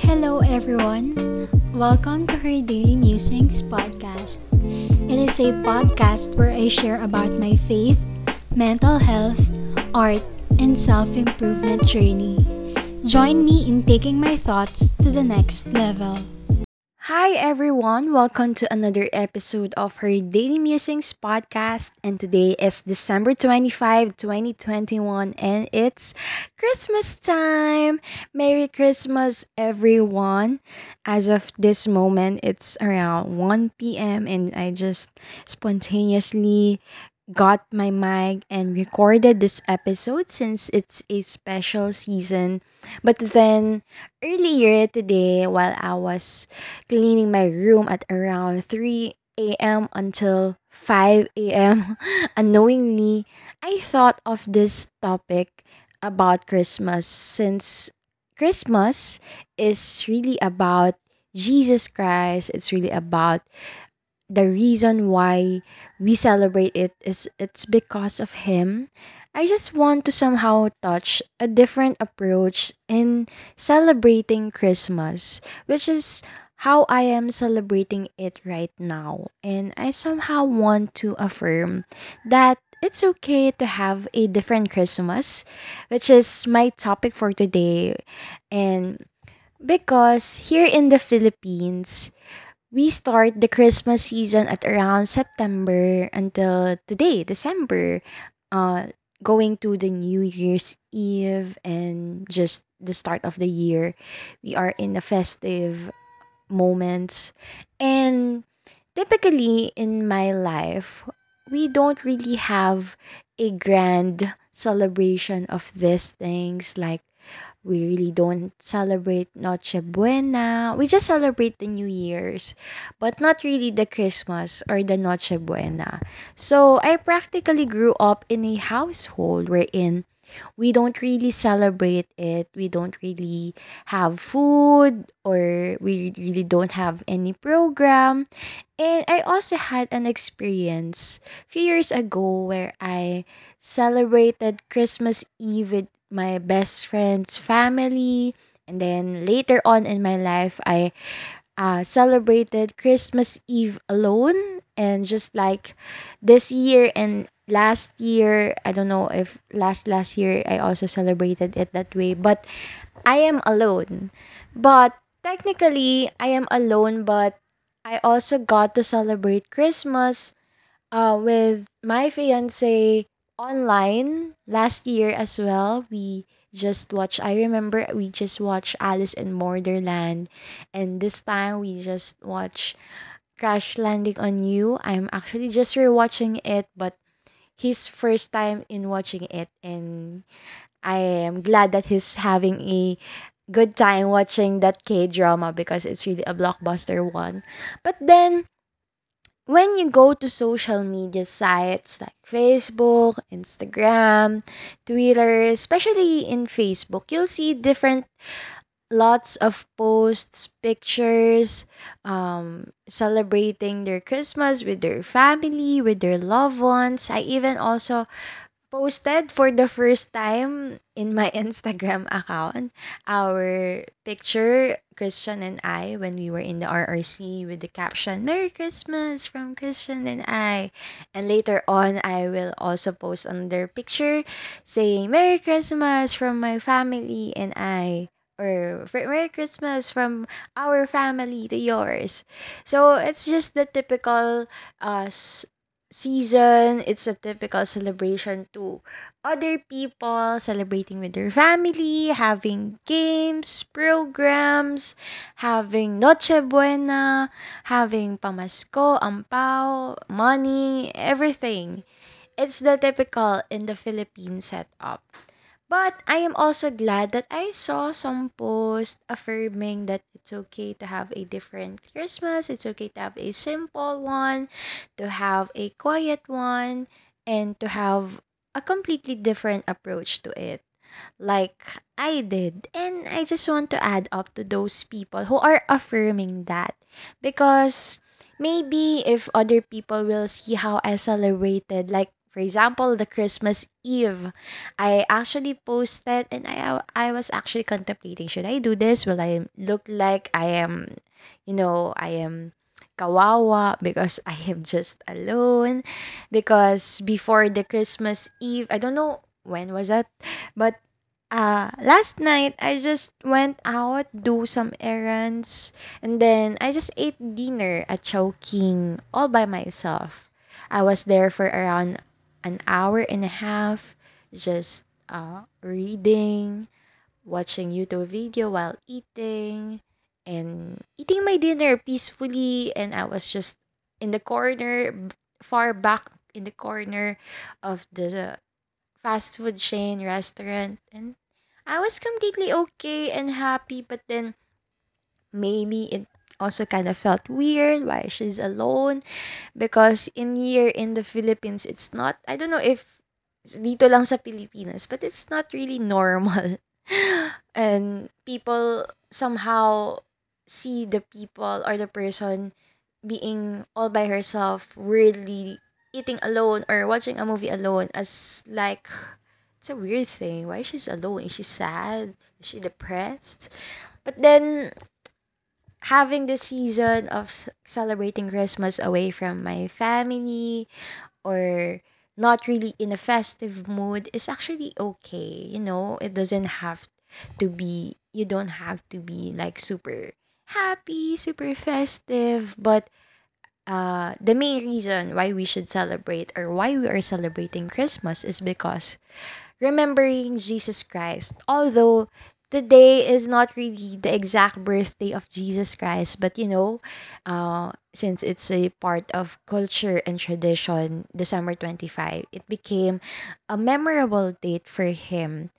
Hello, everyone. Welcome to her Daily Musings podcast. It is a podcast where I share about my faith, mental health, art, and self improvement journey. Join me in taking my thoughts to the next level. Hi everyone, welcome to another episode of her Daily Musings podcast. And today is December 25, 2021, and it's Christmas time. Merry Christmas, everyone. As of this moment, it's around 1 p.m., and I just spontaneously got my mic and recorded this episode since it's a special season. But then earlier today, while I was cleaning my room at around 3 a.m. until 5 a.m., unknowingly, I thought of this topic about Christmas since Christmas is really about Jesus Christ. It's really about the reason why we celebrate it is it's because of him. I just want to somehow touch a different approach in celebrating Christmas, which is how I am celebrating it right now. And I somehow want to affirm that it's okay to have a different Christmas, which is my topic for today. And because here in the Philippines, we start the Christmas season at around September until today, December, uh, going to the New Year's Eve and just the start of the year. We are in the festive moments. And typically in my life, we don't really have a grand celebration of these things like we really don't celebrate Noche Buena. We just celebrate the New Year's, but not really the Christmas or the Noche Buena. So I practically grew up in a household wherein we don't really celebrate it. We don't really have food or we really don't have any program. And I also had an experience few years ago where I celebrated Christmas Eve with my best friend's family. And then later on in my life, I uh, celebrated Christmas Eve alone. And just like this year and last year, I don't know if last last year I also celebrated it that way, but I am alone. But technically, I am alone, but I also got to celebrate Christmas uh, with my fiance online last year as well. We just watched, I remember we just watched Alice in Borderland. And this time we just watched Crash Landing on You. I'm actually just rewatching it, but his first time in watching it. And I am glad that he's having a good time watching that K drama because it's really a blockbuster one. But then when you go to social media sites like Facebook, Instagram, Twitter, especially in Facebook, you'll see different lots of posts, pictures, um, celebrating their Christmas with their family, with their loved ones. I even also posted for the first time in my Instagram account our picture, Christian and I, when we were in the RRC with the caption, Merry Christmas from Christian and I. And later on, I will also post another picture saying, Merry Christmas from my family and I. Or Merry Christmas from our family to yours. So it's just the typical uh, season. It's a typical celebration to other people celebrating with their family, having games, programs, having Noche Buena, having pamasko, ampao, money, everything. It's the typical in the Philippine setup. But I am also glad that I saw some posts affirming that it's okay to have a different Christmas, it's okay to have a simple one, to have a quiet one, and to have a completely different approach to it. Like I did. And I just want to add up to those people who are affirming that. Because maybe if other people will see how I celebrated, like For example, the Christmas Eve, I actually posted and I I was actually contemplating should I do this? Will I look like I am, you know, I am kawawa because I am just alone? Because before the Christmas Eve, I don't know when was that, but uh last night I just went out, do some errands, and then I just ate dinner at Chowking all by myself. I was there for around an hour and a half just uh, reading, watching YouTube video while eating, and eating my dinner peacefully. And I was just in the corner, far back in the corner of the fast food chain restaurant. And I was completely okay and happy, but then maybe it also kind of felt weird why she's alone because in here in the Philippines it's not I don't know if dito lang sa Pilipinas but it's not really normal. And people somehow see the people or the person being all by herself weirdly eating alone or watching a movie alone as like it's a weird thing. Why she's alone? Is she sad? Is she depressed? But then having the season of celebrating Christmas away from my family or not really in a festive mood is actually okay. You know, it doesn't have to be, you don't have to be like super happy, super festive, but uh, the main reason why we should celebrate or why we are celebrating Christmas is because remembering Jesus Christ. Although today is not really the exact birthday of Jesus Christ, but you know, uh, since it's a part of culture and tradition, December 25, it became a memorable date for him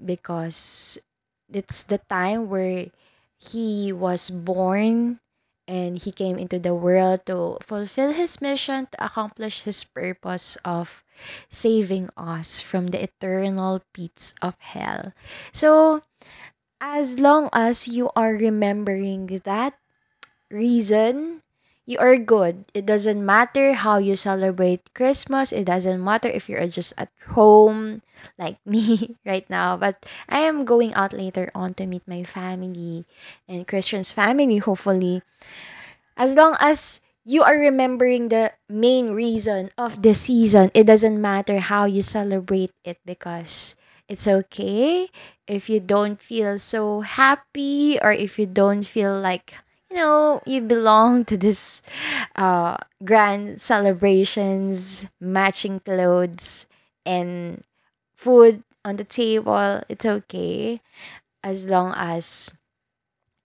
because it's the time where he was born and he came into the world to fulfill his mission to accomplish his purpose of saving us from the eternal pits of hell. So, as long as you are remembering that reason, you are good. It doesn't matter how you celebrate Christmas. It doesn't matter if you're just at home like me right now. But I am going out later on to meet my family and Christian's family, hopefully. As long as you are remembering the main reason of the season, it doesn't matter how you celebrate it because it's okay if you don't feel so happy or if you don't feel like you know you belong to this uh grand celebrations matching clothes and food on the table it's okay as long as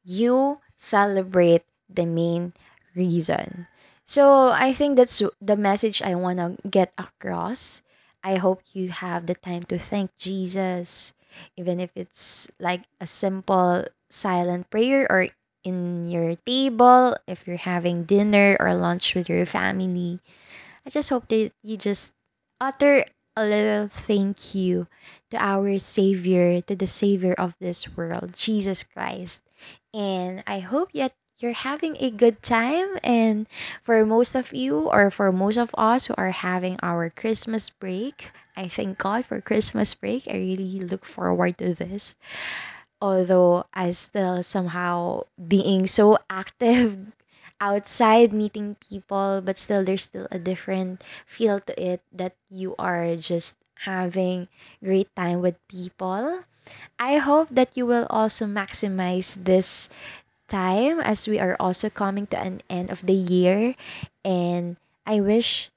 you celebrate the main reason. So I think that's the message I want to get across. I hope you have the time to thank Jesus, even if it's like a simple silent prayer or in your table, if you're having dinner or lunch with your family. I just hope that you just utter a little thank you to our Savior, to the Savior of this world, Jesus Christ. And I hope that you're having a good time. And for most of you, or for most of us who are having our Christmas break, I thank God for Christmas break. I really look forward to this although I still somehow being so active outside meeting people, but still there's still a different feel to it that you are just having great time with people. I hope that you will also maximize this time as we are also coming to an end of the year and I wish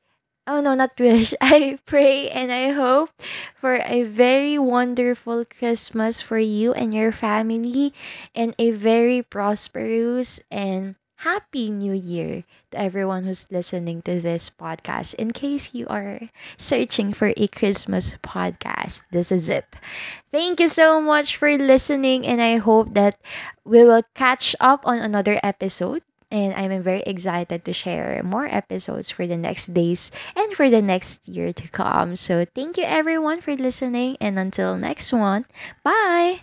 Oh no, not wish. I pray and I hope for a very wonderful Christmas for you and your family and a very prosperous and happy new year to everyone who's listening to this podcast. In case you are searching for a Christmas podcast, this is it. Thank you so much for listening and I hope that we will catch up on another episode and I'm very excited to share more episodes for the next days and for the next year to come. So, thank you everyone for listening, and until next one, bye.